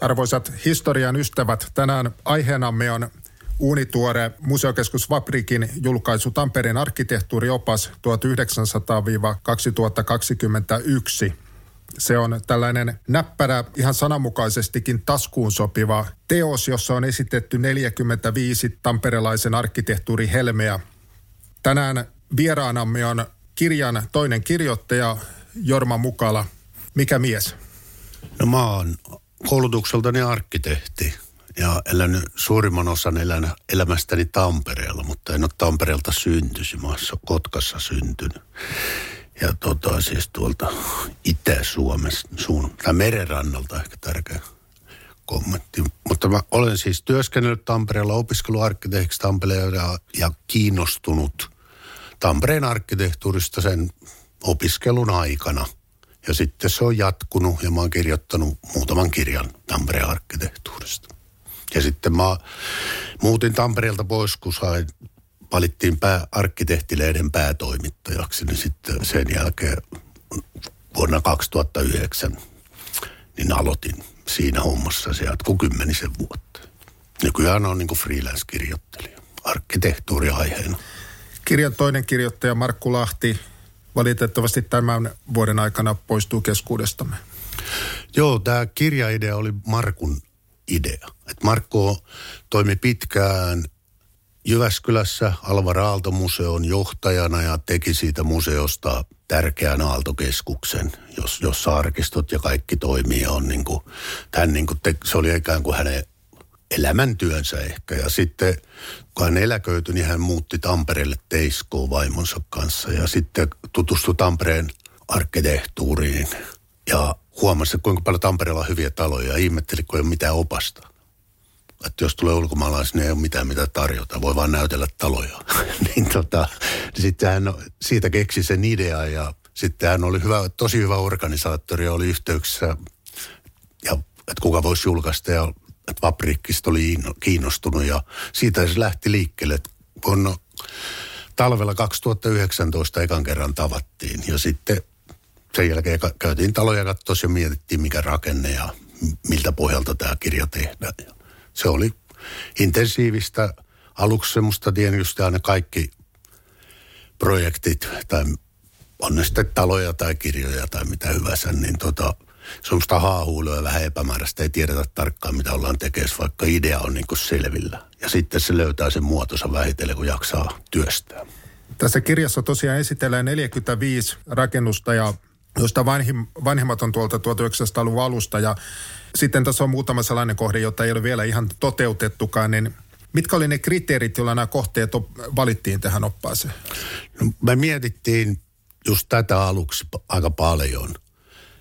Arvoisat historian ystävät, tänään aiheenamme on uunituore Museokeskus Fabrikin julkaisu Tampereen arkkitehtuuriopas 1900-2021. Se on tällainen näppärä, ihan sananmukaisestikin taskuun sopiva teos, jossa on esitetty 45 tamperelaisen arkkitehtuurihelmeä. Tänään vieraanamme on kirjan toinen kirjoittaja Jorma Mukala. Mikä mies? No mä oon koulutukseltani arkkitehti ja elänyt suurimman osan elän, elämästäni Tampereella, mutta en ole Tampereelta syntyisin. Mä Kotkassa syntynyt. Ja tota, siis tuolta Itä-Suomesta, suun, tai merenrannalta ehkä tärkeä kommentti. Mutta mä olen siis työskennellyt Tampereella opiskeluarkkitehtiksi Tampereella ja, ja kiinnostunut Tampereen arkkitehtuurista sen opiskelun aikana – ja sitten se on jatkunut ja mä oon kirjoittanut muutaman kirjan Tampereen arkkitehtuurista. Ja sitten mä muutin Tampereelta pois, kun sain, valittiin pää, päätoimittajaksi, niin sitten sen jälkeen vuonna 2009 niin aloitin siinä hommassa. Se jatkuu kymmenisen vuotta. Nykyään on niin freelance-kirjoittelija, arkkitehtuuriaiheena. Kirjan toinen kirjoittaja Markku Lahti valitettavasti tämän vuoden aikana poistuu keskuudestamme. Joo, tämä kirjaidea oli Markun idea. Et Markko toimi pitkään Jyväskylässä Alvar Aalto-museon johtajana ja teki siitä museosta tärkeän aaltokeskuksen, jos, jossa arkistot ja kaikki toimii. On niin kuin, tämän niin kuin te, se oli ikään kuin hänen elämäntyönsä ehkä. Ja sitten kun hän eläköityi, niin hän muutti Tampereelle Teiskoon vaimonsa kanssa. Ja sitten tutustui Tampereen arkkitehtuuriin ja huomasi, kuinka paljon Tampereella on hyviä taloja ja ihmetteli, kun ei ole mitään opasta. Että jos tulee ulkomaalaisia, niin ei ole mitään mitä tarjota, voi vaan näytellä taloja. niin tota, niin sitten hän siitä keksi sen idea ja sitten hän oli hyvä, tosi hyvä organisaattori ja oli yhteyksissä ja että kuka voisi julkaista ja että Fabrikkista oli kiinnostunut ja siitä se lähti liikkeelle, kun talvella 2019 ekan kerran tavattiin ja sitten sen jälkeen käytiin taloja katsoa ja mietittiin mikä rakenne ja miltä pohjalta tämä kirja tehdään. Se oli intensiivistä. Aluksi semmoista tietysti aina kaikki projektit tai on ne sitten taloja tai kirjoja tai mitä hyvänsä, niin tota, semmoista haahuilua ja vähän epämääräistä. Ei tiedetä tarkkaan, mitä ollaan tekemässä, vaikka idea on niin kuin selvillä. Ja sitten se löytää sen muotonsa vähitellen, kun jaksaa työstää. Tässä kirjassa tosiaan esitellään 45 rakennusta ja joista vanhim, vanhimmat on tuolta 1900-luvun alusta ja sitten tässä on muutama sellainen kohde, jota ei ole vielä ihan toteutettukaan, niin mitkä oli ne kriteerit, joilla nämä kohteet valittiin tähän oppaaseen? No, me mietittiin just tätä aluksi aika paljon –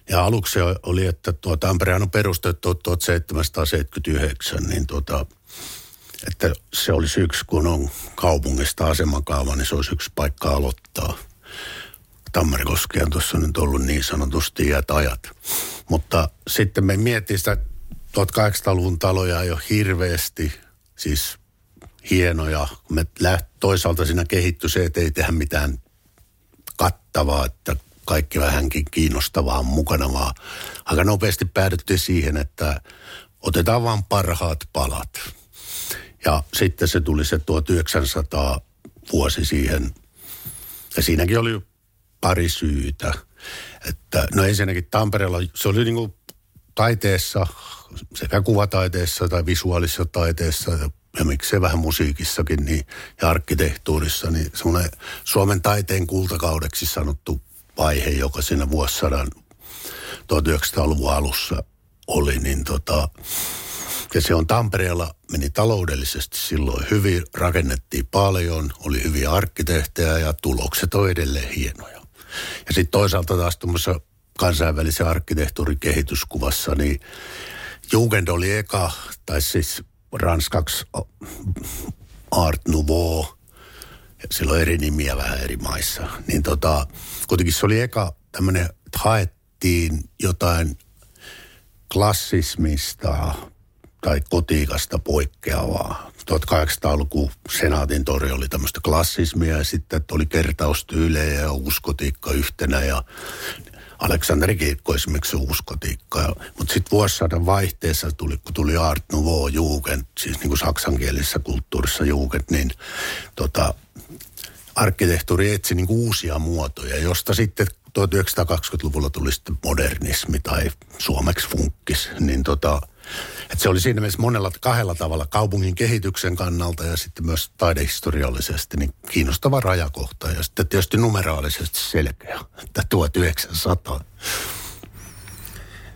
ja aluksi oli, että tuo Tamperehan on perustettu 1779, niin tuota, että se olisi yksi, kun on kaupungista asemakaava, niin se olisi yksi paikka aloittaa. Tammerikoski on tuossa nyt ollut niin sanotusti iät ajat. Mutta sitten me miettii sitä 1800-luvun taloja jo hirveästi, siis hienoja. Me läht, toisaalta siinä kehittyi se, että ei tehdä mitään kattavaa, että kaikki vähänkin kiinnostavaa mukana, vaan aika nopeasti päädyttiin siihen, että otetaan vain parhaat palat. Ja sitten se tuli se 1900 vuosi siihen. Ja siinäkin oli pari syytä. Että, no ensinnäkin Tampereella se oli niin kuin taiteessa, sekä kuvataiteessa tai visuaalisessa taiteessa ja, ja miksei vähän musiikissakin niin, ja arkkitehtuurissa, niin semmoinen Suomen taiteen kultakaudeksi sanottu vaihe, joka siinä vuosisadan 1900-luvun alussa oli, niin tota, ja se on Tampereella, meni taloudellisesti silloin hyvin, rakennettiin paljon, oli hyviä arkkitehtejä ja tulokset on edelleen hienoja. Ja sitten toisaalta taas tuommoisessa kansainvälisen arkkitehtuurin kehityskuvassa, niin Jugend oli eka, tai siis ranskaksi Art Nouveau, sillä on eri nimiä vähän eri maissa. Niin tota, kuitenkin se oli eka tämmöinen, että haettiin jotain klassismista tai kotiikasta poikkeavaa. 1800-luku Senaatin tori oli tämmöistä klassismia ja sitten oli kertaustyylejä ja uskotiikka yhtenä ja Aleksanteri Kiikko esimerkiksi uskotiikka. Mutta sitten vuosisadan vaihteessa tuli, kun tuli Art Nouveau Jugend, siis niin kuin saksankielisessä kulttuurissa Jugend, niin tota, arkkitehtuuri etsi niin uusia muotoja, josta sitten 1920-luvulla tuli sitten modernismi tai suomeksi funkkis, niin tota, että se oli siinä mielessä monella kahdella tavalla kaupungin kehityksen kannalta ja sitten myös taidehistoriallisesti niin kiinnostava rajakohta ja sitten tietysti numeraalisesti selkeä, että 1900.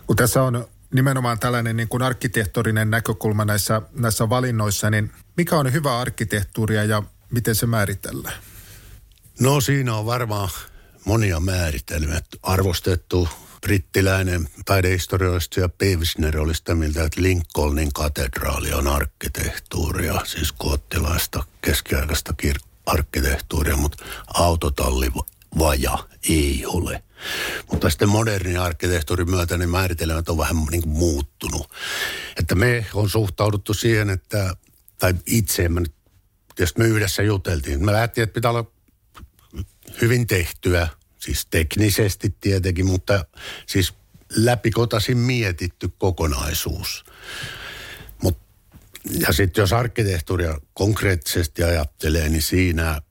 Kun tässä on nimenomaan tällainen niin kuin arkkitehtorinen näkökulma näissä, näissä valinnoissa, niin mikä on hyvä arkkitehtuuria ja miten se määritellään? No siinä on varmaan monia määritelmiä. Arvostettu brittiläinen taidehistorioista Pevisner oli sitä mieltä, että Lincolnin katedraali on arkkitehtuuria, siis koottilaista keskiaikaista kir- arkkitehtuuria, mutta autotalli vaja ei ole. Mutta sitten modernin arkkitehtuurin myötä niin määritelmät on vähän niin kuin muuttunut. Että me on suhtauduttu siihen, että, tai itse, mä nyt, me yhdessä juteltiin, me lähtiin, että pitää olla hyvin tehtyä, Siis teknisesti tietenkin, mutta siis läpikotasin mietitty kokonaisuus. Mut, ja sitten jos arkkitehtuuria konkreettisesti ajattelee, niin siinä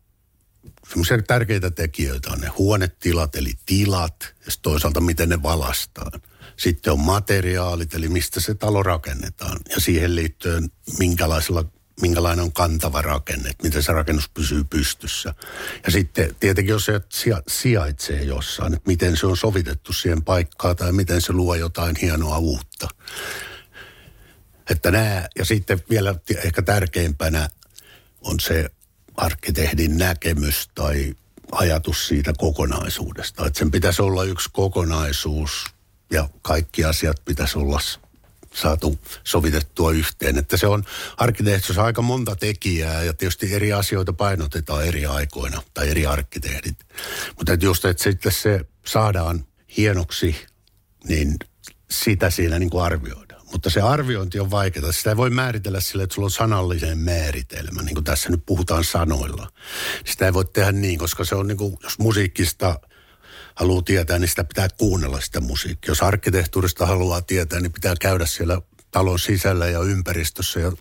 semmoisia tärkeitä tekijöitä on ne huonetilat, eli tilat, ja toisaalta miten ne valastaan. Sitten on materiaalit, eli mistä se talo rakennetaan, ja siihen liittyen minkälaisella minkälainen on kantava rakenne, että miten se rakennus pysyy pystyssä. Ja sitten tietenkin, jos se sijaitsee jossain, että miten se on sovitettu siihen paikkaan tai miten se luo jotain hienoa uutta. Että nämä, ja sitten vielä ehkä tärkeimpänä on se arkkitehdin näkemys tai ajatus siitä kokonaisuudesta. Että sen pitäisi olla yksi kokonaisuus ja kaikki asiat pitäisi olla saatu sovitettua yhteen. Että se on arkkitehtuurissa aika monta tekijää ja tietysti eri asioita painotetaan eri aikoina tai eri arkkitehdit. Mutta että just, että sitten se saadaan hienoksi, niin sitä siinä niin kuin arvioidaan. Mutta se arviointi on vaikeaa. Sitä ei voi määritellä sille, että sulla on sanallinen määritelmä, niin kuin tässä nyt puhutaan sanoilla. Sitä ei voi tehdä niin, koska se on niin kuin, jos musiikista – haluaa tietää, niin sitä pitää kuunnella sitä musiikkia. Jos arkkitehtuurista haluaa tietää, niin pitää käydä siellä talon sisällä ja ympäristössä ja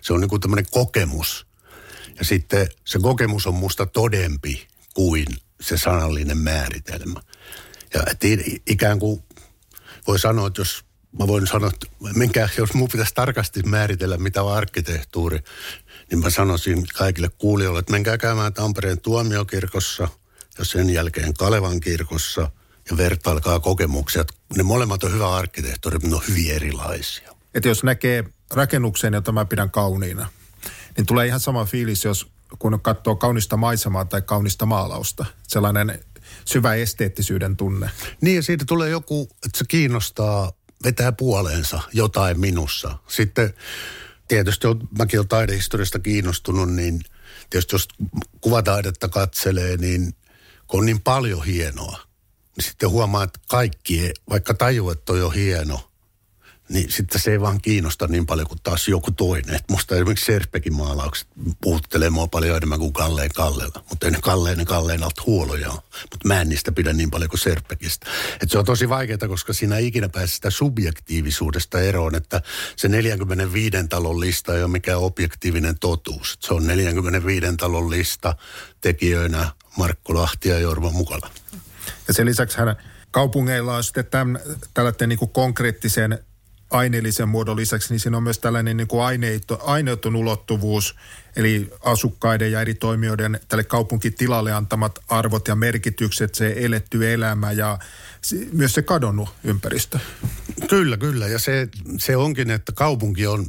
se on niin kuin tämmöinen kokemus. Ja sitten se kokemus on musta todempi kuin se sanallinen määritelmä. Ja että ikään kuin voi sanoa, että jos mä voin sanoa, että minkä, jos mun pitäisi tarkasti määritellä, mitä on arkkitehtuuri, niin mä sanoisin kaikille kuulijoille, että menkää käymään Tampereen tuomiokirkossa – ja sen jälkeen Kalevan kirkossa ja vertailkaa kokemuksia. Ne molemmat on hyvä arkkitehtuuri, mutta ne on hyvin erilaisia. Että jos näkee rakennuksen, jota mä pidän kauniina, niin tulee ihan sama fiilis, jos kun katsoo kaunista maisemaa tai kaunista maalausta. Sellainen syvä esteettisyyden tunne. Niin ja siitä tulee joku, että se kiinnostaa, vetää puoleensa jotain minussa. Sitten tietysti on, mäkin olen taidehistoriasta kiinnostunut, niin tietysti jos kuvataidetta katselee, niin kun on niin paljon hienoa, niin sitten huomaa, että kaikki, vaikka tajuu, että toi on hieno, niin sitten se ei vaan kiinnosta niin paljon kuin taas joku toinen. Et musta esimerkiksi Serpekin maalaukset puhuttelee mua paljon enemmän kuin Kalleen Kallella. Mutta ei ne Kalleen ne Kalleen alta huoloja Mutta mä en niistä pidä niin paljon kuin Serpekistä. Et se on tosi vaikeaa, koska siinä ei ikinä pääse sitä subjektiivisuudesta eroon, että se 45 talon lista ei ole mikään objektiivinen totuus. Et se on 45 talon lista tekijöinä Markku Lahti ja Jorma Mukala. Ja sen lisäksi hän kaupungeilla on sitten tämän, tällainen niin konkreettisen aineellisen muodon lisäksi, niin siinä on myös tällainen niin kuin aineito, aineeton ulottuvuus, eli asukkaiden ja eri toimijoiden tälle kaupunkitilalle antamat arvot ja merkitykset, se eletty elämä ja myös se kadonnut ympäristö. Kyllä, kyllä. Ja se, se onkin, että kaupunki on,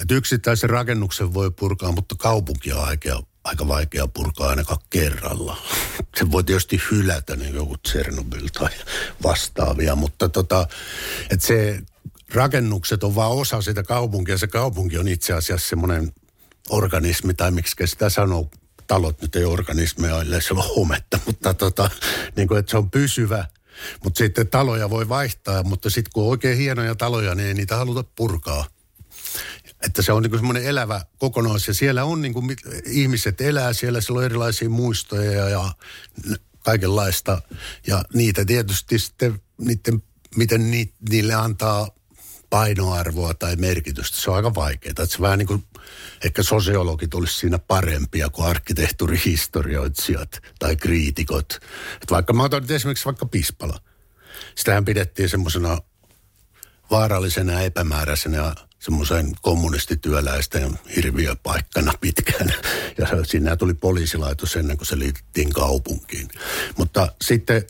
että yksittäisen rakennuksen voi purkaa, mutta kaupunki on aika, aika purkaa ainakaan kerralla. Se voi tietysti hylätä niin joku Tsernobyl tai vastaavia, mutta tota, että se rakennukset on vaan osa sitä kaupunkia. Se kaupunki on itse asiassa semmoinen organismi, tai miksi sitä sanoo, talot nyt ei organismeja, ellei se ole hometta, mutta tota, niin kuin, että se on pysyvä. Mutta sitten taloja voi vaihtaa, mutta sitten kun on oikein hienoja taloja, niin ei niitä haluta purkaa. Että se on niin semmoinen elävä kokonaisuus ja siellä on niin kuin, ihmiset elää siellä, siellä on erilaisia muistoja ja, ja kaikenlaista. Ja niitä tietysti sitten, niiden, miten ni, niille antaa painoarvoa tai merkitystä, se on aika vaikeaa. Että se vähän niin kuin, ehkä sosiologit olisi siinä parempia kuin arkkitehtuurihistorioitsijat tai kriitikot. Että vaikka mä otan esimerkiksi vaikka Pispala. Sitähän pidettiin semmoisena vaarallisena epämääräisenä semmoisen kommunistityöläisten hirviöpaikkana pitkään. Ja siinä tuli poliisilaitos ennen kuin se liitettiin kaupunkiin. Mutta sitten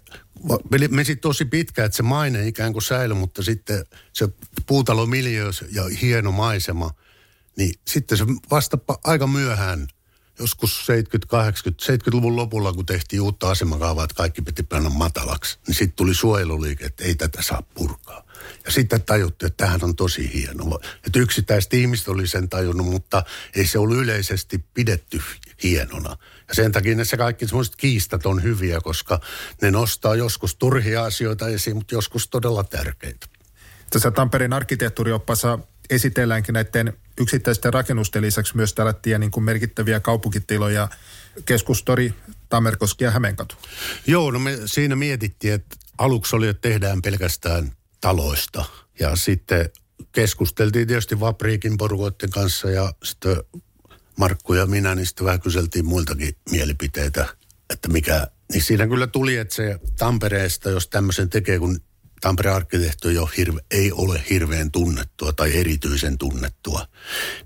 meni tosi pitkään, että se maine ikään kuin säilyi, mutta sitten se puutalomiljöö ja hieno maisema, niin sitten se vasta aika myöhään, joskus 70 70-luvun lopulla, kun tehtiin uutta asemakaavaa, että kaikki piti panna matalaksi, niin sitten tuli suojeluliike, että ei tätä saa purkaa. Ja sitten tajuttiin, että tähän on tosi hieno. Että yksittäiset ihmiset oli sen tajunnut, mutta ei se ollut yleisesti pidetty hienona. Ja sen takia ne se kaikki semmoiset kiistat on hyviä, koska ne nostaa joskus turhia asioita esiin, mutta joskus todella tärkeitä. Tässä Tampereen arkkitehtuurioppaassa esitelläänkin näiden yksittäisten rakennusten lisäksi myös tällaisia niin kuin merkittäviä kaupunkitiloja, keskustori, Tammerkoski ja Hämeenkatu. Joo, no me siinä mietittiin, että aluksi oli, että tehdään pelkästään taloista. Ja sitten keskusteltiin tietysti Vapriikin porukoiden kanssa ja sitten Markku ja minä, niin sitten vähän kyseltiin muiltakin mielipiteitä, että mikä, niin siinä kyllä tuli, että se Tampereesta, jos tämmöisen tekee, kun Tampereen arkkitehtuuri hirve, ei ole hirveän tunnettua tai erityisen tunnettua.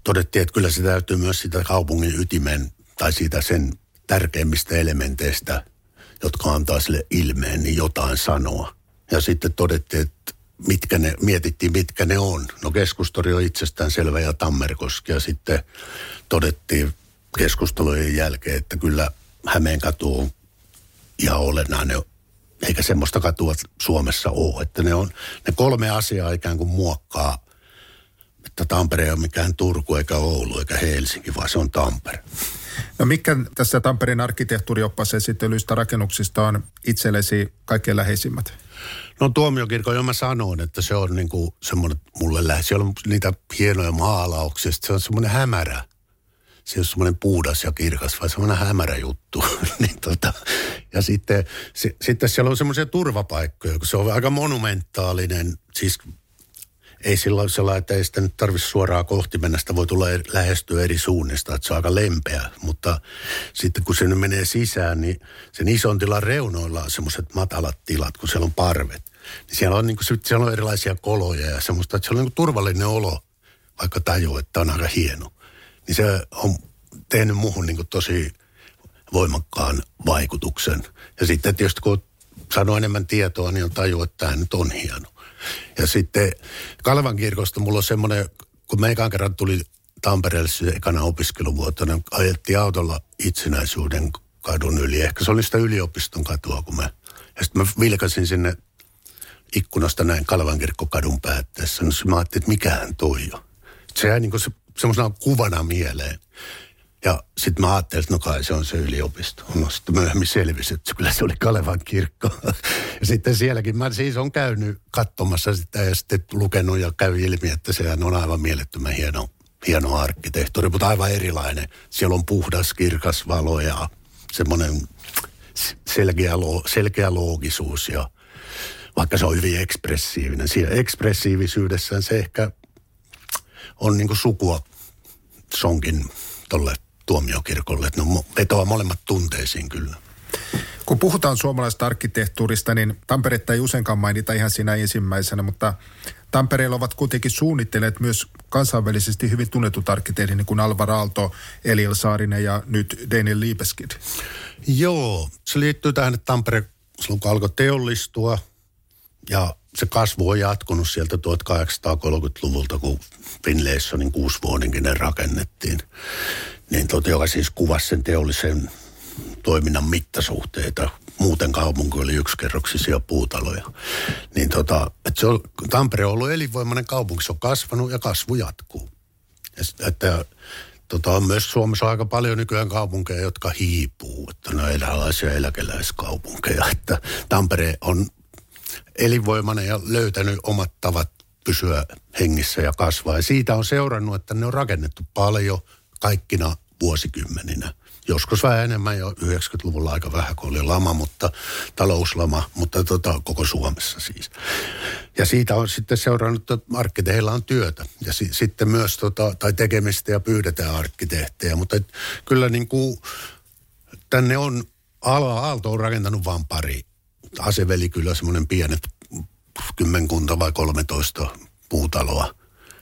Todettiin, että kyllä se täytyy myös sitä kaupungin ytimen tai siitä sen tärkeimmistä elementeistä, jotka antaa sille ilmeen, niin jotain sanoa. Ja sitten todettiin, että mitkä ne, mietittiin mitkä ne on. No keskustori on itsestään selvä ja Tammerkoski ja sitten todettiin keskustelujen jälkeen, että kyllä Hämeenkatu on ihan olennainen, eikä semmoista katua Suomessa ole. Että ne, on, ne kolme asiaa ikään kuin muokkaa, että Tampere ei ole mikään Turku eikä Oulu eikä Helsinki, vaan se on Tampere. No mikä tässä Tampereen arkkitehtuurioppaassa esittelyistä rakennuksista on itsellesi kaikkein läheisimmät? No tuomiokirkko, jo mä sanoin, että se on niin kuin semmoinen mulle lähes. Siellä on niitä hienoja maalauksia, se on semmoinen hämärä. Se ole semmoinen puudas ja kirkas, vaan semmoinen hämärä juttu. niin tota, ja sitten, se, sitten siellä on semmoisia turvapaikkoja, kun se on aika monumentaalinen, siis ei sillä sellainen, että ei sitä nyt tarvitse suoraan kohti mennä, sitä voi tulla lähestyä eri suunnista, että se on aika lempeä. Mutta sitten kun se nyt menee sisään, niin sen ison tilan reunoilla on semmoiset matalat tilat, kun siellä on parvet. Niin siellä on, niin kuin, siellä on erilaisia koloja ja semmoista, että siellä on niin turvallinen olo, vaikka tajuu, että on aika hieno. Niin se on tehnyt muuhun niin kuin tosi voimakkaan vaikutuksen. Ja sitten tietysti kun sanoo enemmän tietoa, niin on taju, että tämä nyt on hieno. Ja sitten Kalvan kirkosta mulla on semmoinen, kun me ekan kerran tuli Tampereelle se ekana opiskeluvuotena, ajettiin autolla itsenäisyyden kadun yli. Ehkä se oli sitä yliopiston katua, kun mä... Ja sitten mä vilkasin sinne ikkunasta näin Kalvankirkkokadun päätteessä. No mä ajattelin, että mikähän toi on. Se jäi niin se, semmoisena kuvana mieleen. Ja sitten mä ajattelin, että no kai se on se yliopisto. No sitten myöhemmin selvisi, että kyllä se oli Kalevan kirkko. ja sitten sielläkin mä siis on käynyt katsomassa sitä ja sitten lukenut ja käy ilmi, että sehän on aivan mielettömän hieno, hieno arkkitehtuuri, mutta aivan erilainen. Siellä on puhdas, kirkas valo ja semmoinen selkeä, selkeä loogisuus ja vaikka se on hyvin ekspressiivinen. Siinä ekspressiivisyydessään se ehkä on niin sukua sonkin tolle tuomiokirkolle. Että ne vetoaa molemmat tunteisiin kyllä. Kun puhutaan suomalaisesta arkkitehtuurista, niin Tamperetta ei useinkaan mainita ihan siinä ensimmäisenä, mutta Tampereella ovat kuitenkin suunnitteleet myös kansainvälisesti hyvin tunnetut arkkitehdit, niin kuin Alvar Aalto, Eliel Saarinen ja nyt Daniel Liebeskid. Joo, se liittyy tähän, että Tampere silloin kun alkoi teollistua ja se kasvu on jatkunut sieltä 1830-luvulta, kun Finlaysonin kuusivuotinkinen rakennettiin niin tota, joka siis kuvasi sen teollisen toiminnan mittasuhteita muuten kaupunki oli yksikerroksisia puutaloja. Niin tota, että se on, Tampere on ollut elinvoimainen kaupunki, se on kasvanut ja kasvu jatkuu. Ja, että tota, on myös Suomessa aika paljon nykyään kaupunkeja, jotka hiipuu, että ne on eräänlaisia eläkeläiskaupunkeja. Että Tampere on elinvoimainen ja löytänyt omat tavat pysyä hengissä ja kasvaa. Ja siitä on seurannut, että ne on rakennettu paljon kaikkina vuosikymmeninä. Joskus vähän enemmän jo 90-luvulla aika vähän, kun oli lama, mutta talouslama, mutta tota, koko Suomessa siis. Ja siitä on sitten seurannut, että arkkiteheilla on työtä ja si- sitten myös tota, tai tekemistä ja pyydetään arkkitehtejä. Mutta et, kyllä niin kuin tänne on, Aalto on rakentanut vain pari. Aseveli kyllä semmoinen pienet kymmenkunta vai 13 puutaloa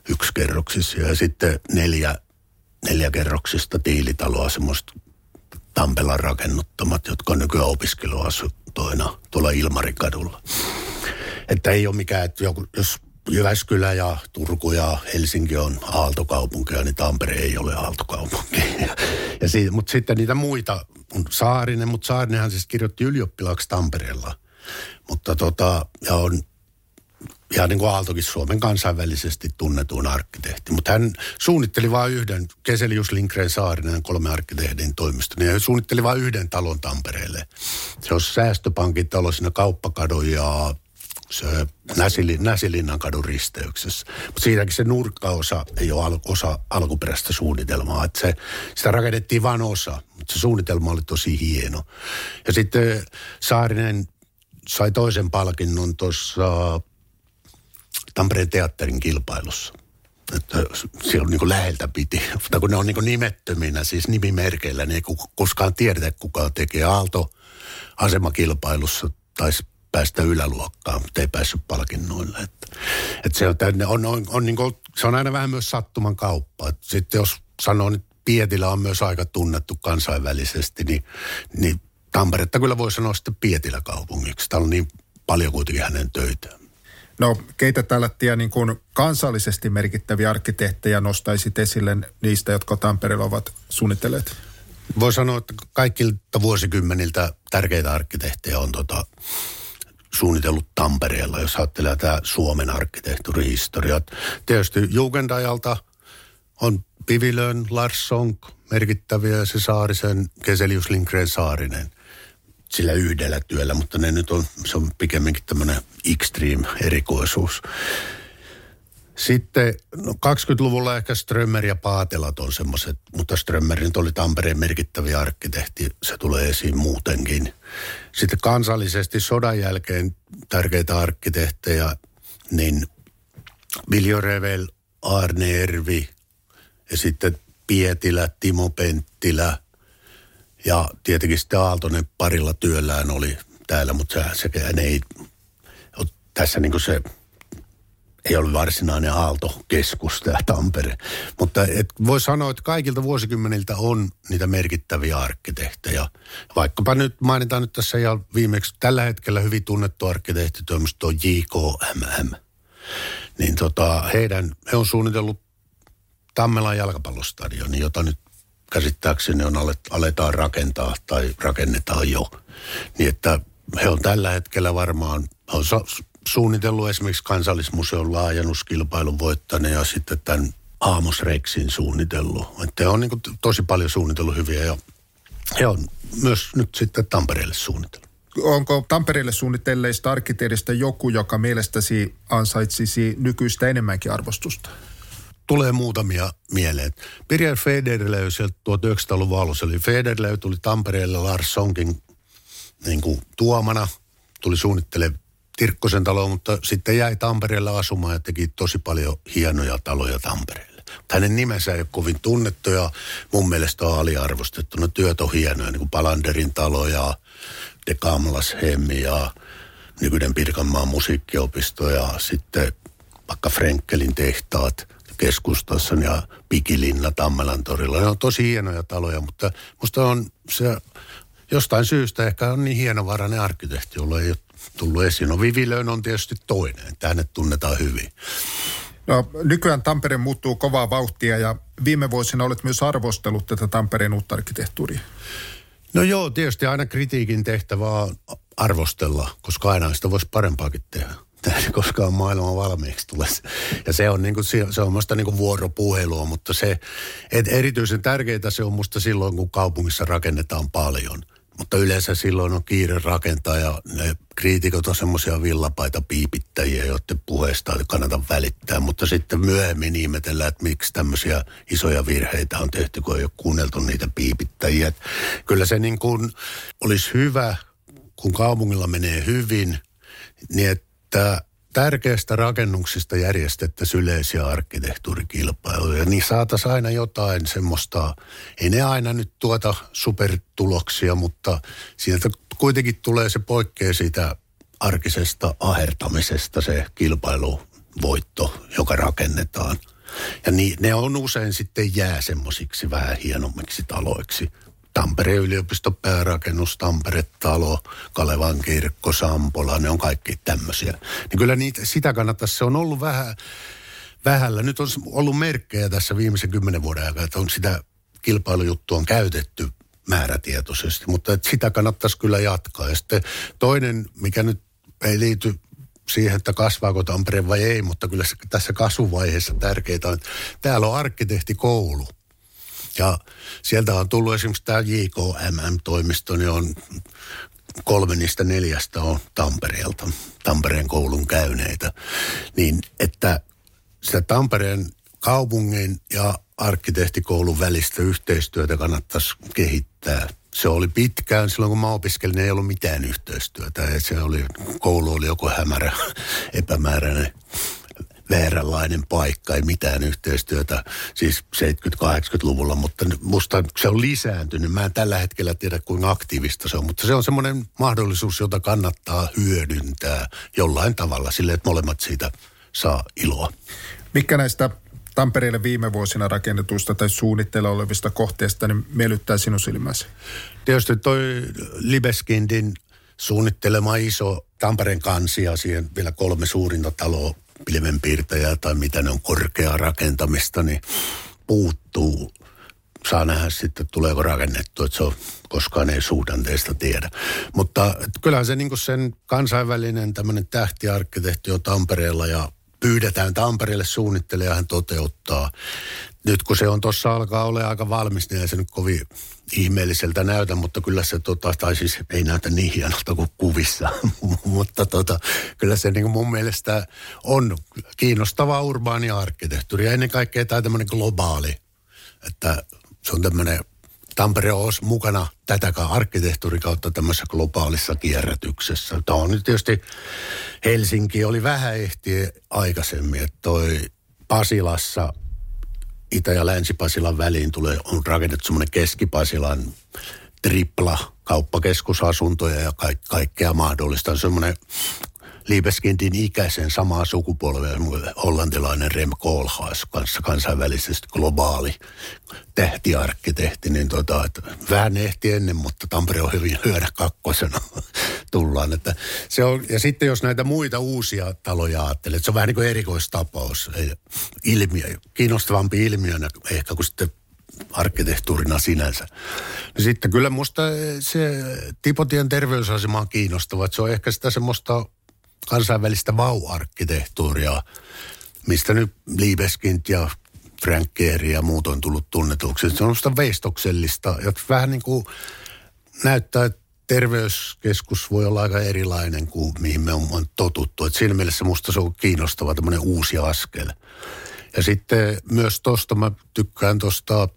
yksikerroksissa ja sitten neljä, neljä kerroksista tiilitaloa, semmoista Tampelan rakennuttamat, jotka on nykyään opiskeluasuntoina tuolla Ilmarikadulla. Että ei ole mikään, että joku, jos Jyväskylä ja Turku ja Helsinki on aaltokaupunkeja, niin Tampere ei ole aaltokaupunki. Ja siitä, mutta sitten niitä muita on Saarinen, mutta Saarinenhan siis kirjoitti ylioppilaaksi Tampereella. Mutta tota, ja on ja niin kuin Aaltokin Suomen kansainvälisesti tunnetuun arkkitehti. Mutta hän suunnitteli vain yhden, Keselius Lindgren Saarinen, kolme arkkitehdin toimiston, ja hän suunnitteli vain yhden talon Tampereelle. Se on säästöpankin talo siinä kauppakadon ja se Näsilin, Näsilinnan kadun risteyksessä. Mutta siitäkin se nurkkaosa ei ole al, osa alkuperäistä suunnitelmaa. Että se, sitä rakennettiin vain osa, mutta se suunnitelma oli tosi hieno. Ja sitten Saarinen sai toisen palkinnon tuossa Tampereen teatterin kilpailussa. Että siellä niin kuin läheltä piti, mutta kun ne on niin kuin nimettöminä, siis nimimerkeillä, niin ei koskaan tiedetä, kuka tekee Aalto asemakilpailussa taisi päästä yläluokkaan, mutta ei päässyt palkinnoille. Että, että se, on, on, on, on niin kuin, se on aina vähän myös sattuman kauppa. Että sitten jos sanoo, että Pietilä on myös aika tunnettu kansainvälisesti, niin, niin Tamperetta kyllä voi sanoa sitten Pietilä kaupungiksi. Täällä on niin paljon kuitenkin hänen töitään. No keitä tällaisia niin kuin kansallisesti merkittäviä arkkitehtejä nostaisit esille niistä, jotka Tampereella ovat suunnitelleet? Voi sanoa, että kaikilta vuosikymmeniltä tärkeitä arkkitehtejä on tota, suunnitellut Tampereella, jos ajattelee tämä Suomen arkkitehtuurihistoriat. Tietysti Jugendajalta on Pivilön, Lars Sonk, merkittäviä se Saarisen, Keselius Lindgren Saarinen sillä yhdellä työllä, mutta ne nyt on, se on pikemminkin tämmöinen extreme erikoisuus. Sitten no 20-luvulla ehkä Strömmer ja Paatelat on semmoiset, mutta Strömmer nyt oli Tampereen merkittäviä arkkitehti, se tulee esiin muutenkin. Sitten kansallisesti sodan jälkeen tärkeitä arkkitehtejä, niin Viljo Revel, Arne Ervi ja sitten Pietilä, Timo Penttilä – ja tietenkin sitten Aaltonen parilla työllään oli täällä, mutta se, sekään ei tässä niin se ei ollut varsinainen Aalto-keskus tämä Tampere. Mutta et voi sanoa, että kaikilta vuosikymmeniltä on niitä merkittäviä arkkitehtejä. Vaikkapa nyt mainitaan nyt tässä ja viimeksi tällä hetkellä hyvin tunnettu arkkitehtitoimisto JKMM. Niin tota, heidän, he on suunnitellut Tammelan jalkapallostadion, jota nyt käsittääkseni on alet, aletaan rakentaa tai rakennetaan jo. Niin että he on tällä hetkellä varmaan, on suunnitellut esimerkiksi kansallismuseon laajennuskilpailun voittaneen ja sitten tämän Aamos Rexin suunnitellut. Että on niin tosi paljon suunnitellut hyviä ja he on myös nyt sitten Tampereelle suunnitellut. Onko Tampereelle suunnitelleista arkkitehdistä joku, joka mielestäsi ansaitsisi nykyistä enemmänkin arvostusta? Tulee muutamia mieleen. Pirja Federley sieltä 1900-luvun alussa, eli Federley tuli Tampereelle Lars Sonkin niin kuin, tuomana, tuli suunnittele Tirkkosen talo, mutta sitten jäi Tampereelle asumaan ja teki tosi paljon hienoja taloja Tampereelle. Hänen nimensä ei ole kovin tunnettu ja mun mielestä on aliarvostettu. No työt on hienoja, niin kuin Palanderin talo ja De Kamlas Hemmi ja nykyinen Pirkanmaan musiikkiopisto ja sitten vaikka Frenkelin tehtaat – keskustassa ja Pikilinna Tammelan torilla. Ne on tosi hienoja taloja, mutta musta on se jostain syystä ehkä on niin hienovarainen arkkitehti, jolla ei ole tullut esiin. No Vivilöön on tietysti toinen, että hänet tunnetaan hyvin. No, nykyään Tampere muuttuu kovaa vauhtia ja viime vuosina olet myös arvostellut tätä Tampereen uutta arkkitehtuuria. No joo, tietysti aina kritiikin tehtävä on arvostella, koska aina sitä voisi parempaakin tehdä. Tämä ei koskaan maailman valmiiksi tule. Ja se on, niin kuin, se on musta niin kuin vuoropuhelua, mutta se, että erityisen tärkeää se on musta silloin, kun kaupungissa rakennetaan paljon – mutta yleensä silloin on kiire rakentaa ja ne kriitikot on semmoisia villapaita piipittäjiä, joiden puheesta ei kannata välittää. Mutta sitten myöhemmin ihmetellään, että miksi tämmöisiä isoja virheitä on tehty, kun ei ole kuunneltu niitä piipittäjiä. Että kyllä se niin kuin olisi hyvä, kun kaupungilla menee hyvin, niin että tärkeistä rakennuksista järjestettäisiin yleisiä arkkitehtuurikilpailuja, niin saataisiin aina jotain semmoista, ei ne aina nyt tuota supertuloksia, mutta sieltä kuitenkin tulee se poikkea siitä arkisesta ahertamisesta se kilpailuvoitto, joka rakennetaan. Ja niin, ne on usein sitten jää semmoisiksi vähän hienommiksi taloiksi – Tampereen yliopiston päärakennus, Tampere-talo, Kalevan kirkko, Sampola, ne on kaikki tämmöisiä. Niin kyllä niitä, sitä kannattaisi, se on ollut vähän vähällä. Nyt on ollut merkkejä tässä viimeisen kymmenen vuoden aikana, että on sitä kilpailujuttua on käytetty määrätietoisesti, mutta että sitä kannattaisi kyllä jatkaa. Ja sitten toinen, mikä nyt ei liity siihen, että kasvaako Tampere vai ei, mutta kyllä tässä kasvuvaiheessa tärkeää on, että täällä on arkkitehtikoulu. Ja sieltä on tullut esimerkiksi tämä JKMM-toimisto, niin on kolme niistä neljästä on Tampereelta, Tampereen koulun käyneitä. Niin että sitä Tampereen kaupungin ja arkkitehtikoulun välistä yhteistyötä kannattaisi kehittää. Se oli pitkään, silloin kun mä opiskelin, ei ollut mitään yhteistyötä. Ja se oli, koulu oli joku hämärä, epämääräinen vääränlainen paikka, ei mitään yhteistyötä siis 70-80-luvulla, mutta musta se on lisääntynyt. Mä en tällä hetkellä tiedä, kuinka aktiivista se on, mutta se on semmoinen mahdollisuus, jota kannattaa hyödyntää jollain tavalla sille, että molemmat siitä saa iloa. Mikä näistä Tampereelle viime vuosina rakennetuista tai suunnitteilla olevista kohteista niin miellyttää sinun silmäsi? Tietysti toi Libeskindin suunnittelema iso Tampereen kansia, siihen vielä kolme suurinta taloa pilvenpiirtäjää tai mitä ne on korkeaa rakentamista, niin puuttuu. Saa nähdä sitten, tuleeko rakennettu, että se on koskaan ei suhdanteesta tiedä. Mutta kyllähän se niin sen kansainvälinen tämmöinen tähtiarkkitehti on Tampereella ja pyydetään Tampereelle suunnitteleja, hän toteuttaa. Nyt kun se on tuossa alkaa olla aika valmis, niin ei se nyt kovin ihmeelliseltä näytä, mutta kyllä se tota, tai siis ei näytä niin hienolta kuin kuvissa, mutta tota, kyllä se niin mun mielestä on kiinnostava urbaani arkkitehtuuri ja ennen kaikkea tämä tämmöinen globaali, että se on tämmöinen Tampere on mukana tätäkään arkkitehtuuri kautta tämmöisessä globaalissa kierrätyksessä. Tämä on nyt tietysti, Helsinki oli vähän ehti aikaisemmin, että toi Pasilassa Itä- ja Länsi-Pasilan väliin tulee, on rakennettu semmoinen Keski-Pasilan tripla kauppakeskusasuntoja ja ka- kaikkea mahdollista. Semmoinen Liebeskindin ikäisen samaa sukupolvea, hollantilainen Rem Koolhaas kanssa kansainvälisesti globaali tähtiarkkitehti, niin tota, että vähän ehti ennen, mutta Tampere on hyvin hyödä kakkosena tullaan. Että se on, ja sitten jos näitä muita uusia taloja ajattelee, että se on vähän niin kuin erikoistapaus, ilmiö, kiinnostavampi ilmiönä ehkä kuin sitten arkkitehtuurina sinänsä. Ja sitten kyllä musta se Tipotien terveysasema on kiinnostava, että se on ehkä sitä semmoista kansainvälistä vau-arkkitehtuuria, mistä nyt Liebeskind ja Frank Gehry ja muut on tullut tunnetuksi. Se on semmoista veistoksellista ja vähän niin kuin näyttää, että terveyskeskus voi olla aika erilainen kuin mihin me on totuttu. Et siinä mielessä musta se on kiinnostava tämmöinen uusi askel. Ja sitten myös tosta mä tykkään tosta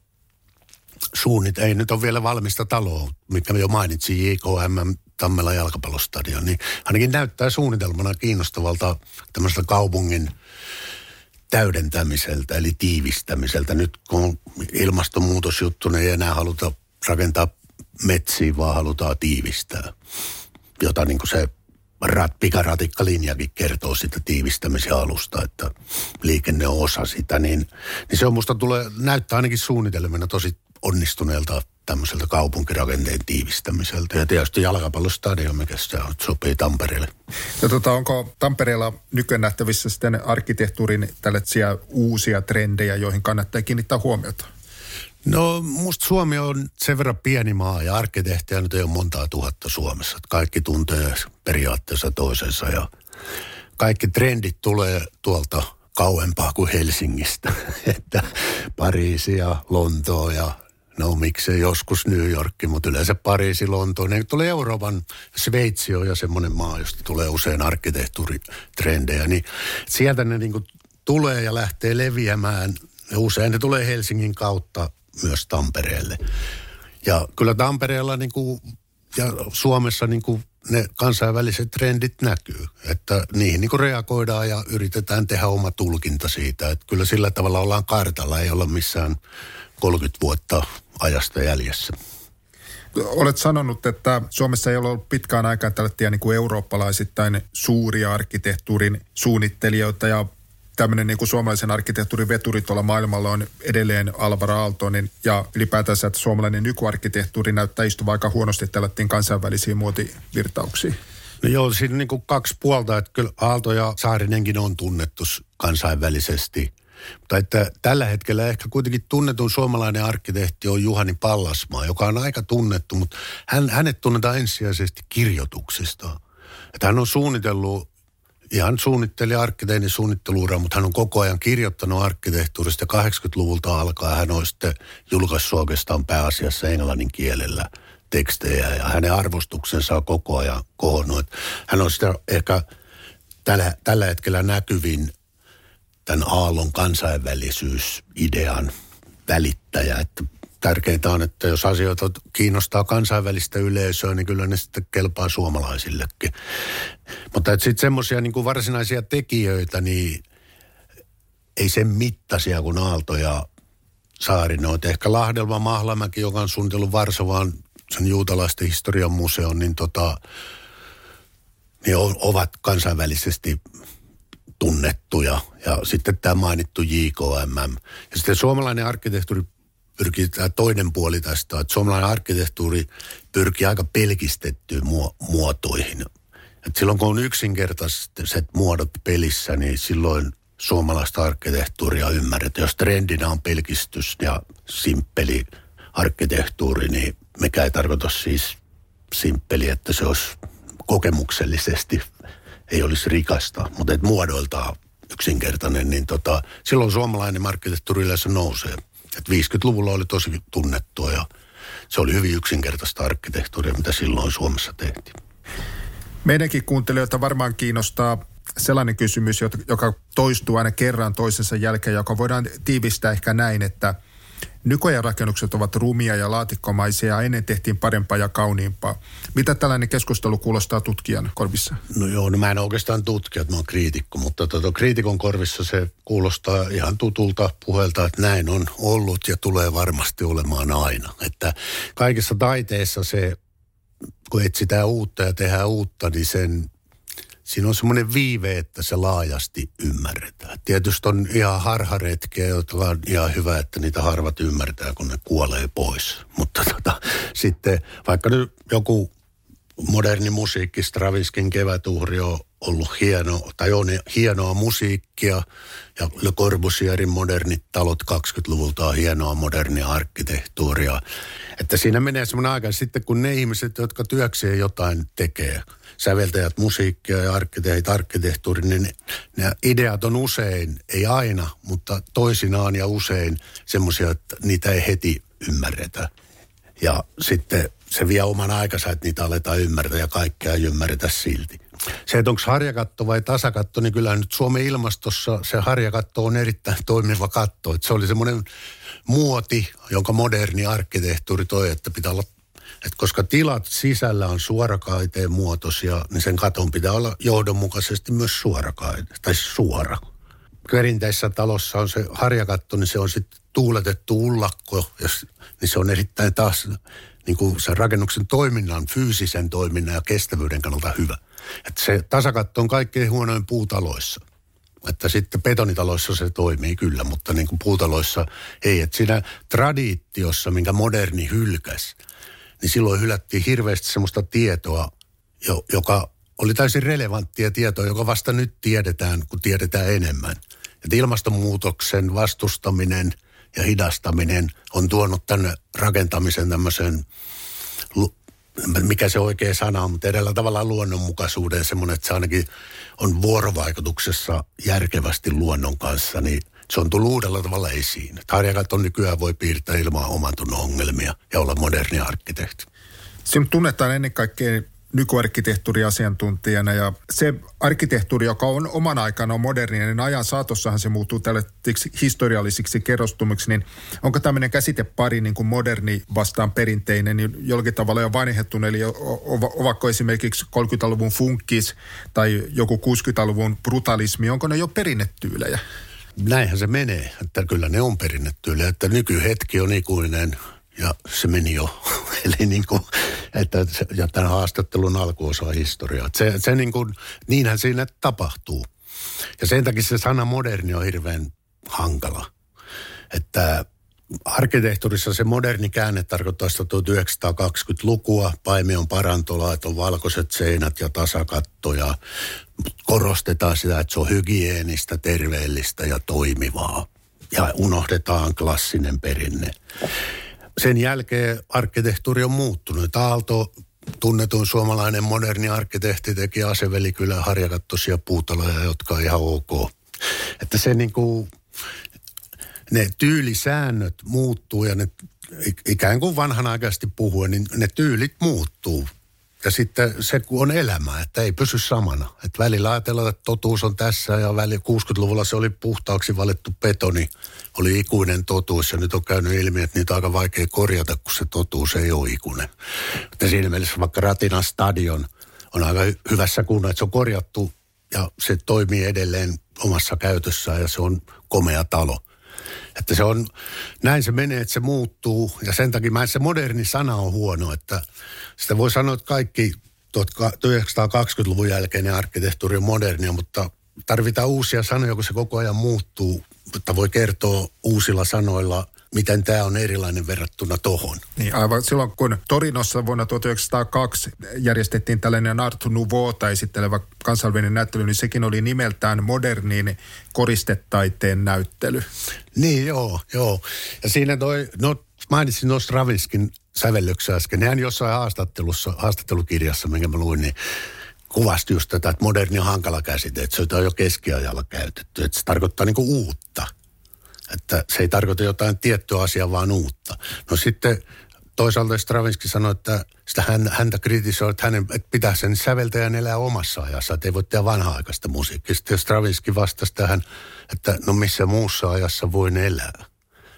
suunnit, ei nyt ole vielä valmista taloa, mikä jo mainitsin, JKM Tammela jalkapallostadion, niin ainakin näyttää suunnitelmana kiinnostavalta tämmöistä kaupungin täydentämiseltä, eli tiivistämiseltä. Nyt kun on ilmastonmuutosjuttu, niin ei enää haluta rakentaa metsiä, vaan halutaan tiivistää. Jota niin kuin se rat, pikaраtikkalinjakin kertoo sitä tiivistämisen alusta, että liikenne on osa sitä, niin, niin se on musta tulee, näyttää ainakin suunnitelmena tosi onnistuneelta tämmöiseltä kaupunkirakenteen tiivistämiseltä. Ja tietysti jalkapallostadion, mikä se sopii Tampereelle. Ja tota, onko Tampereella nykyään nähtävissä sitten arkkitehtuurin tällaisia uusia trendejä, joihin kannattaa kiinnittää huomiota? No musta Suomi on sen verran pieni maa ja arkkitehtiä nyt ei ole montaa tuhatta Suomessa. Kaikki tuntee periaatteessa toisensa ja kaikki trendit tulee tuolta kauempaa kuin Helsingistä. että Pariisi ja Lontoo ja no miksei joskus New York, mutta yleensä Pariisi, Lontoo. Ne tulee Euroopan, Sveitsi on ja semmoinen maa, josta tulee usein arkkitehtuuritrendejä. Niin sieltä ne niin tulee ja lähtee leviämään. Ja usein ne tulee Helsingin kautta myös Tampereelle. Ja kyllä Tampereella niin kuin, ja Suomessa niin kuin ne kansainväliset trendit näkyy. Että niihin niin kuin reagoidaan ja yritetään tehdä oma tulkinta siitä. Että kyllä sillä tavalla ollaan kartalla, ei olla missään 30 vuotta ajasta jäljessä. Olet sanonut, että Suomessa ei ole ollut pitkään aikaan tällaisia niin kuin eurooppalaisittain suuria arkkitehtuurin suunnittelijoita ja tämmöinen niin kuin suomalaisen arkkitehtuurin veturi tuolla maailmalla on edelleen Alvar Aaltonen ja ylipäätänsä, että suomalainen nykyarkkitehtuuri näyttää istuva aika huonosti tällaisiin kansainvälisiin muotivirtauksiin. No joo, siinä niin kuin kaksi puolta, että kyllä Aalto ja Saarinenkin on tunnettu kansainvälisesti. Mutta että tällä hetkellä ehkä kuitenkin tunnetun suomalainen arkkitehti on Juhani Pallasmaa, joka on aika tunnettu, mutta hän, hänet tunnetaan ensisijaisesti kirjoituksista. Että hän on suunnitellut ihan suunnitteli arkkitehdin suunnitteluura, mutta hän on koko ajan kirjoittanut arkkitehtuurista 80-luvulta alkaen. Hän on sitten julkaissut oikeastaan pääasiassa englannin kielellä tekstejä ja hänen arvostuksensa on koko ajan kohonnut. Hän on sitä ehkä tällä, tällä hetkellä näkyvin tämän aallon kansainvälisyysidean välittäjä, että tärkeintä on, että jos asioita kiinnostaa kansainvälistä yleisöä, niin kyllä ne sitten kelpaa suomalaisillekin. Mutta sitten semmoisia niin varsinaisia tekijöitä, niin ei sen mittaisia kuin Aalto ja Saarinen. Ehkä Lahdelma Mahlamäki, joka on suunnitellut Varsovaan sen juutalaisten historian museon, niin, tota, niin ovat kansainvälisesti tunnettuja. Ja sitten tämä mainittu JKMM. Ja sitten suomalainen arkkitehtuuri pyrkii tämä toinen puoli tästä, että suomalainen arkkitehtuuri pyrkii aika pelkistettyyn muotoihin. Et silloin kun on yksinkertaiset muodot pelissä, niin silloin suomalaista arkkitehtuuria ymmärretään. Jos trendinä on pelkistys ja simppeli arkkitehtuuri, niin mikä ei tarkoita siis simppeli, että se olisi kokemuksellisesti ei olisi rikasta, mutta että muodoiltaan yksinkertainen, niin tota, silloin suomalainen arkkitehtuuri yleensä nousee. Et 50-luvulla oli tosi tunnettua ja se oli hyvin yksinkertaista arkkitehtuuria, mitä silloin Suomessa tehtiin. Meidänkin kuuntelijoita varmaan kiinnostaa sellainen kysymys, joka toistuu aina kerran toisensa jälkeen, joka voidaan tiivistää ehkä näin, että – Nykyajan rakennukset ovat rumia ja laatikkomaisia ennen tehtiin parempaa ja kauniimpaa. Mitä tällainen keskustelu kuulostaa tutkijan korvissa? No joo, no mä en oikeastaan tutkija, mä oon kriitikko, mutta tota, kriitikon korvissa se kuulostaa ihan tutulta puheelta, että näin on ollut ja tulee varmasti olemaan aina. Että kaikessa taiteessa se, kun etsitään uutta ja tehdään uutta, niin sen siinä on semmoinen viive, että se laajasti ymmärretään. Tietysti on ihan harharetkeä, jotka on ihan hyvä, että niitä harvat ymmärtää, kun ne kuolee pois. Mutta tota, sitten vaikka nyt joku moderni musiikki, Stravinskin kevätuhri on ollut hieno, tai on hienoa musiikkia, ja Le Corbusierin modernit talot 20-luvulta on hienoa modernia arkkitehtuuria. Että siinä menee semmoinen aika sitten, kun ne ihmiset, jotka työkseen jotain tekee – säveltäjät musiikkia ja arkkitehtit arkkitehtuuri, niin ne ideat on usein, ei aina, mutta toisinaan ja usein semmoisia, että niitä ei heti ymmärretä. Ja sitten se vie oman aikansa, että niitä aletaan ymmärtää ja kaikkea ei ymmärretä silti. Se, että onko harjakatto vai tasakatto, niin kyllä nyt Suomen ilmastossa se harjakatto on erittäin toimiva katto. Että se oli semmoinen muoti, jonka moderni arkkitehtuuri toi, että pitää olla et koska tilat sisällä on suorakaiteen muotoisia, niin sen katon pitää olla johdonmukaisesti myös suorakaite, tai suora. Perinteisessä talossa on se harjakatto, niin se on sitten tuuletettu ullakko, jos, niin se on erittäin taas niin kuin sen rakennuksen toiminnan, fyysisen toiminnan ja kestävyyden kannalta hyvä. Että se tasakatto on kaikkein huonoin puutaloissa. Että sitten betonitaloissa se toimii kyllä, mutta niin kuin puutaloissa ei. Että siinä traditiossa, minkä moderni hylkäs, niin silloin hylättiin hirveästi semmoista tietoa, jo, joka oli täysin relevanttia tietoa, joka vasta nyt tiedetään, kun tiedetään enemmän. Että ilmastonmuutoksen vastustaminen ja hidastaminen on tuonut tänne rakentamisen tämmöisen, mikä se oikea sana on, mutta edellä tavallaan luonnonmukaisuuden semmoinen, että se ainakin on vuorovaikutuksessa järkevästi luonnon kanssa, niin se on tullut uudella tavalla esiin. Harjakat on nykyään voi piirtää ilman oman ongelmia ja olla moderni arkkitehti. Sinut tunnetaan ennen kaikkea nykyarkkitehtuuriasiantuntijana ja se arkkitehtuuri, joka on oman aikana on moderni, niin ajan saatossahan se muuttuu tällaisiksi historiallisiksi kerrostumiksi, niin onko tämmöinen käsitepari niin kuin moderni vastaan perinteinen niin jollakin tavalla jo vanhettunut, eli ovatko esimerkiksi 30-luvun funkkis tai joku 60-luvun brutalismi, onko ne jo perinnetyylejä? Näinhän se menee, että kyllä ne on perinnetyylejä, että nykyhetki on ikuinen ja se meni jo. Eli niin kuin, että ja tämän haastattelun alkuosa historiaa. Se, se niin kuin, niinhän siinä tapahtuu. Ja sen takia se sana moderni on hirveän hankala. Että arkkitehtuurissa se moderni käänne tarkoittaa sitä 1920-lukua. Paimion parantolaat on valkoiset seinät ja tasakatto ja korostetaan sitä, että se on hygienistä, terveellistä ja toimivaa. Ja unohdetaan klassinen perinne sen jälkeen arkkitehtuuri on muuttunut. Aalto, tunnetun suomalainen moderni arkkitehti, teki asevelikylän harjakattoisia puutaloja, jotka on ihan ok. Että se niin kuin, ne tyylisäännöt muuttuu ja ne ikään kuin vanhanaikaisesti puhuen, niin ne tyylit muuttuu. Ja sitten se, kun on elämä, että ei pysy samana. Että välillä ajatellaan, että totuus on tässä ja väli 60-luvulla se oli puhtaaksi valittu betoni, oli ikuinen totuus. Ja nyt on käynyt ilmi, että niitä on aika vaikea korjata, kun se totuus ei ole ikuinen. Että siinä mielessä vaikka Ratinan stadion on aika hyvässä kunnossa, että se on korjattu ja se toimii edelleen omassa käytössään ja se on komea talo. Että se on, näin se menee, että se muuttuu. Ja sen takia mä se moderni sana on huono, että sitä voi sanoa, että kaikki 1920-luvun jälkeinen arkkitehtuuri on modernia, mutta tarvitaan uusia sanoja, kun se koko ajan muuttuu, mutta voi kertoa uusilla sanoilla – miten tämä on erilainen verrattuna tohon. Niin aivan silloin, kun Torinossa vuonna 1902 järjestettiin tällainen Art Nouveauta esittelevä kansainvälinen näyttely, niin sekin oli nimeltään moderniin koristetaiteen näyttely. Niin joo, joo. Ja siinä toi, no mainitsin tuossa Ravinskin sävellyksen äsken. Hän jossain haastattelussa, haastattelukirjassa, minkä mä luin, niin kuvasti just tätä, että moderni on hankala käsite, että se on jo keskiajalla käytetty. Että se tarkoittaa niin uutta. Että se ei tarkoita jotain tiettyä asiaa, vaan uutta. No sitten toisaalta Stravinsky sanoi, että sitä hän, häntä kritisoi, että, hänen, että pitää sen säveltäjän elää omassa ajassa, että ei voi tehdä vanha-aikaista musiikkia. Sitten Stravinsky vastasi tähän, että no missä muussa ajassa voin elää.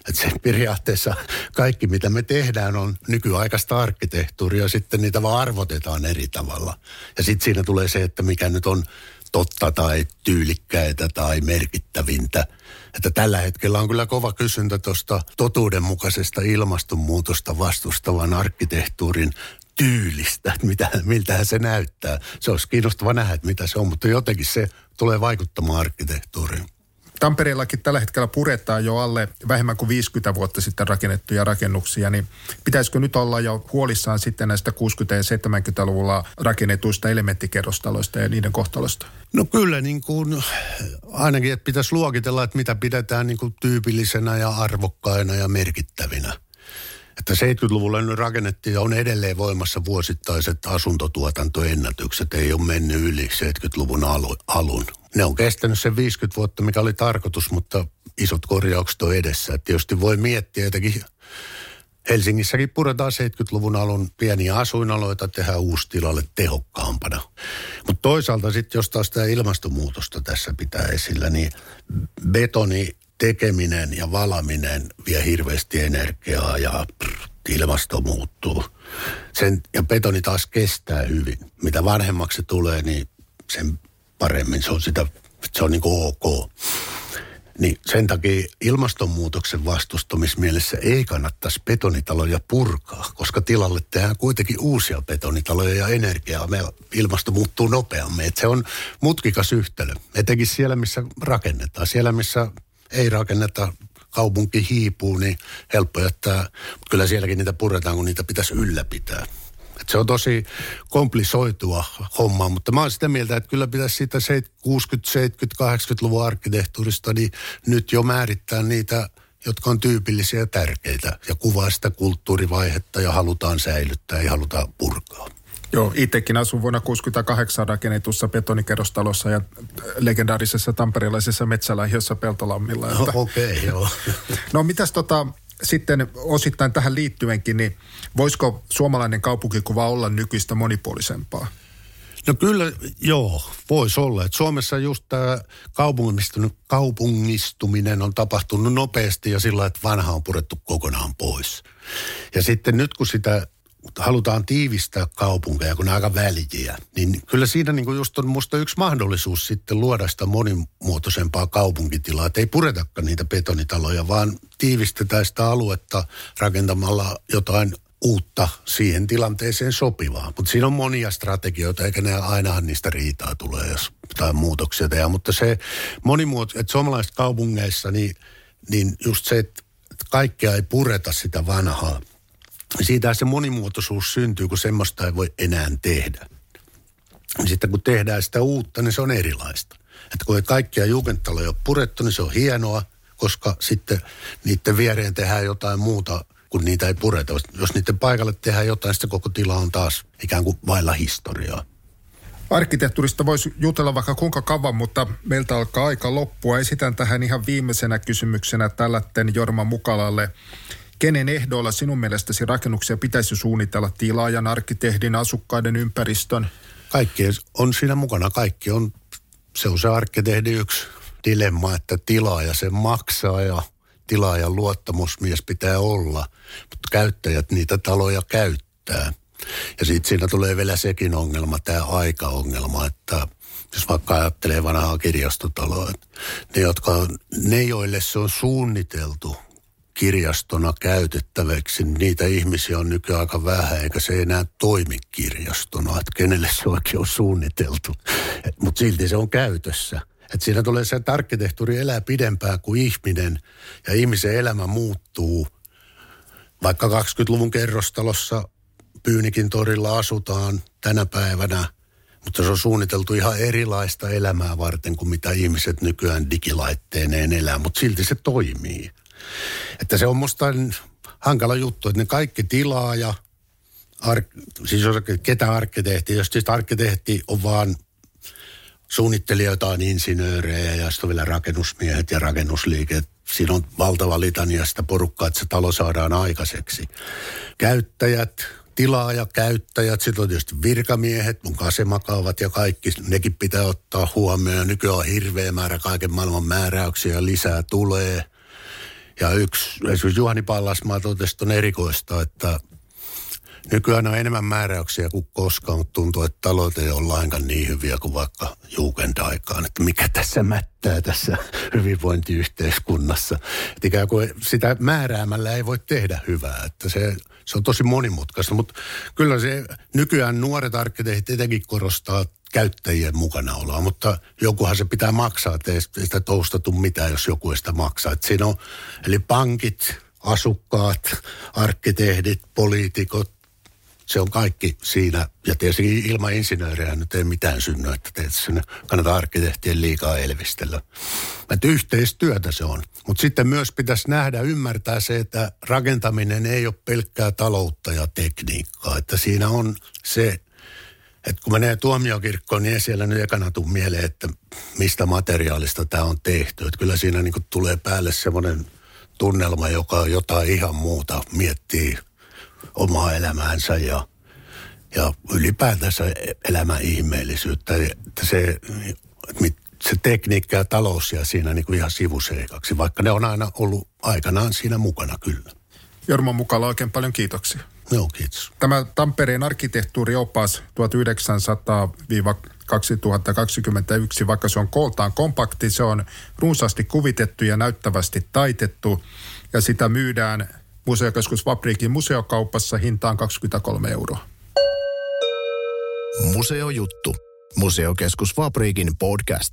Että se periaatteessa kaikki, mitä me tehdään, on nykyaikaista arkkitehtuuria, sitten niitä vaan arvotetaan eri tavalla. Ja sitten siinä tulee se, että mikä nyt on totta tai tyylikkäitä tai merkittävintä. Että tällä hetkellä on kyllä kova kysyntä tuosta totuudenmukaisesta ilmastonmuutosta vastustavan arkkitehtuurin tyylistä, että mitä, miltähän se näyttää. Se olisi kiinnostava nähdä, että mitä se on, mutta jotenkin se tulee vaikuttamaan arkkitehtuuriin. Tampereellakin tällä hetkellä puretaan jo alle vähemmän kuin 50 vuotta sitten rakennettuja rakennuksia, niin pitäisikö nyt olla jo huolissaan sitten näistä 60- ja 70-luvulla rakennetuista elementtikerrostaloista ja niiden kohtalosta? No kyllä niin kuin ainakin, että pitäisi luokitella, että mitä pidetään niin kuin tyypillisenä ja arvokkaina ja merkittävinä. Että 70-luvulla nyt rakennettiin ja on edelleen voimassa vuosittaiset asuntotuotantoennätykset. Ei ole mennyt yli 70-luvun alun. Ne on kestänyt sen 50 vuotta, mikä oli tarkoitus, mutta isot korjaukset on edessä. Et tietysti voi miettiä jotenkin Helsingissäkin puretaan 70-luvun alun pieniä asuinaloita, tehdään uusi tilalle tehokkaampana. Mutta toisaalta sitten, jos taas tämä ilmastonmuutosta tässä pitää esillä, niin betoni tekeminen ja valaminen vie hirveästi energiaa ja pff, ilmasto muuttuu. Sen, ja betoni taas kestää hyvin. Mitä vanhemmaksi tulee, niin sen paremmin se on sitä, se on niin kuin ok. Niin sen takia ilmastonmuutoksen vastustamismielessä ei kannattaisi betonitaloja purkaa, koska tilalle tehdään kuitenkin uusia betonitaloja ja energiaa. Me ilmasto muuttuu nopeammin. Et se on mutkikas yhtälö. Etenkin siellä, missä rakennetaan. Siellä, missä ei rakenneta, kaupunki hiipuu, niin helppo jättää. Mutta kyllä sielläkin niitä puretaan, kun niitä pitäisi ylläpitää. Et se on tosi komplisoitua hommaa, mutta mä oon sitä mieltä, että kyllä pitäisi siitä 60, 70, 80-luvun arkkitehtuurista niin nyt jo määrittää niitä jotka on tyypillisiä ja tärkeitä ja kuvaa sitä kulttuurivaihetta ja halutaan säilyttää ja halutaan purkaa. Joo, itsekin asun vuonna 1968 rakennetussa betonikerrostalossa ja legendaarisessa tamperelaisessa metsälähiössä Peltolammilla. No, Okei, okay, joo. no mitäs tota, sitten osittain tähän liittyenkin, niin voisiko suomalainen kaupunkikuva olla nykyistä monipuolisempaa? No kyllä, joo, voisi olla. Et Suomessa just tämä kaupungistuminen on tapahtunut nopeasti ja sillä että vanha on purettu kokonaan pois. Ja sitten nyt kun sitä halutaan tiivistää kaupunkeja, kun ne aika väljiä, niin kyllä siinä niin kuin just on musta yksi mahdollisuus sitten luoda sitä monimuotoisempaa kaupunkitilaa. Että ei puretakaan niitä betonitaloja, vaan tiivistetään sitä aluetta rakentamalla jotain uutta siihen tilanteeseen sopivaa. Mutta siinä on monia strategioita, eikä ne ainahan niistä riitaa tulee, jos jotain muutoksia tehdään. Mutta se monimuoto, että suomalaisissa kaupungeissa, niin, niin just se, että kaikkea ei pureta sitä vanhaa. Siitä se monimuotoisuus syntyy, kun semmoista ei voi enää tehdä. Sitten kun tehdään sitä uutta, niin se on erilaista. Että kun kaikkia jugendtaloja ole purettu, niin se on hienoa, koska sitten niiden viereen tehdään jotain muuta kun niitä ei pureta. Jos niiden paikalle tehdään jotain, sitten koko tila on taas ikään kuin vailla historiaa. Arkkitehtuurista voisi jutella vaikka kuinka kauan, mutta meiltä alkaa aika loppua. Esitän tähän ihan viimeisenä kysymyksenä tällätten Jorma Mukalalle. Kenen ehdoilla sinun mielestäsi rakennuksia pitäisi suunnitella tilaajan, arkkitehdin, asukkaiden, ympäristön? Kaikki on siinä mukana. Kaikki on, se on se arkkitehdin yksi dilemma, että tilaaja sen maksaa ja tilaajan luottamusmies pitää olla, mutta käyttäjät niitä taloja käyttää. Ja sitten siinä tulee vielä sekin ongelma, tämä aikaongelma, että jos vaikka ajattelee vanhaa kirjastotaloa, ne, jotka, ne joille se on suunniteltu kirjastona käytettäväksi, niin niitä ihmisiä on nykyään aika vähän, eikä se enää toimi kirjastona, että kenelle se oikein on suunniteltu. Mutta silti se on käytössä. Että siinä tulee se, että arkkitehtuuri elää pidempään kuin ihminen ja ihmisen elämä muuttuu. Vaikka 20-luvun kerrostalossa Pyynikin torilla asutaan tänä päivänä, mutta se on suunniteltu ihan erilaista elämää varten kuin mitä ihmiset nykyään digilaitteineen elää, mutta silti se toimii. Että se on musta hankala juttu, että ne kaikki tilaaja, ar, siis jos ketä arkkitehti, jos siis arkkitehti on vaan suunnittelijoita on insinöörejä ja sitten on vielä rakennusmiehet ja rakennusliike. Siinä on valtava litania sitä porukkaa, että se talo saadaan aikaiseksi. Käyttäjät, tilaaja, käyttäjät, sitten on tietysti virkamiehet, mun kasemakaavat ja kaikki, nekin pitää ottaa huomioon. Nykyään on hirveä määrä kaiken maailman määräyksiä ja lisää tulee. Ja yksi, esimerkiksi Juhani Pallasmaa totesi on erikoista, että Nykyään on enemmän määräyksiä kuin koskaan, mutta tuntuu, että talot ei ole lainkaan niin hyviä kuin vaikka juukendaikaan. Että mikä tässä mättää tässä hyvinvointiyhteiskunnassa. Että ikään kuin sitä määräämällä ei voi tehdä hyvää. Että se, se on tosi monimutkaista, mutta kyllä se nykyään nuoret arkkitehtit etenkin korostaa käyttäjien mukanaoloa, mutta jokuhan se pitää maksaa, että ei sitä toustatu mitään, jos joku ei sitä maksaa. Että siinä on, eli pankit, asukkaat, arkkitehdit, poliitikot, se on kaikki siinä. Ja tietysti ilman insinöörejä nyt ei mitään synny, että teet sinne kannata arkkitehtien liikaa elvistellä. Että yhteistyötä se on. Mutta sitten myös pitäisi nähdä, ymmärtää se, että rakentaminen ei ole pelkkää taloutta ja tekniikkaa. Että siinä on se, että kun menee tuomiokirkkoon, niin ei siellä nyt ekana tuu mieleen, että mistä materiaalista tämä on tehty. Että kyllä siinä niin tulee päälle semmoinen tunnelma, joka on jotain ihan muuta, miettii – omaa elämäänsä ja, ja ylipäätänsä elämän ihmeellisyyttä. Että se, se tekniikka ja talous ja siinä niin kuin ihan sivuseikaksi, vaikka ne on aina ollut aikanaan siinä mukana kyllä. Jorma Mukala, oikein paljon kiitoksia. Kiitos. Tämä Tampereen arkkitehtuuriopas 1900-2021, vaikka se on kooltaan kompakti, se on runsaasti kuvitettu ja näyttävästi taitettu ja sitä myydään Museokeskus Fabriikin museokaupassa hintaan 23 euroa. Museojuttu. Museokeskus Fabriikin podcast.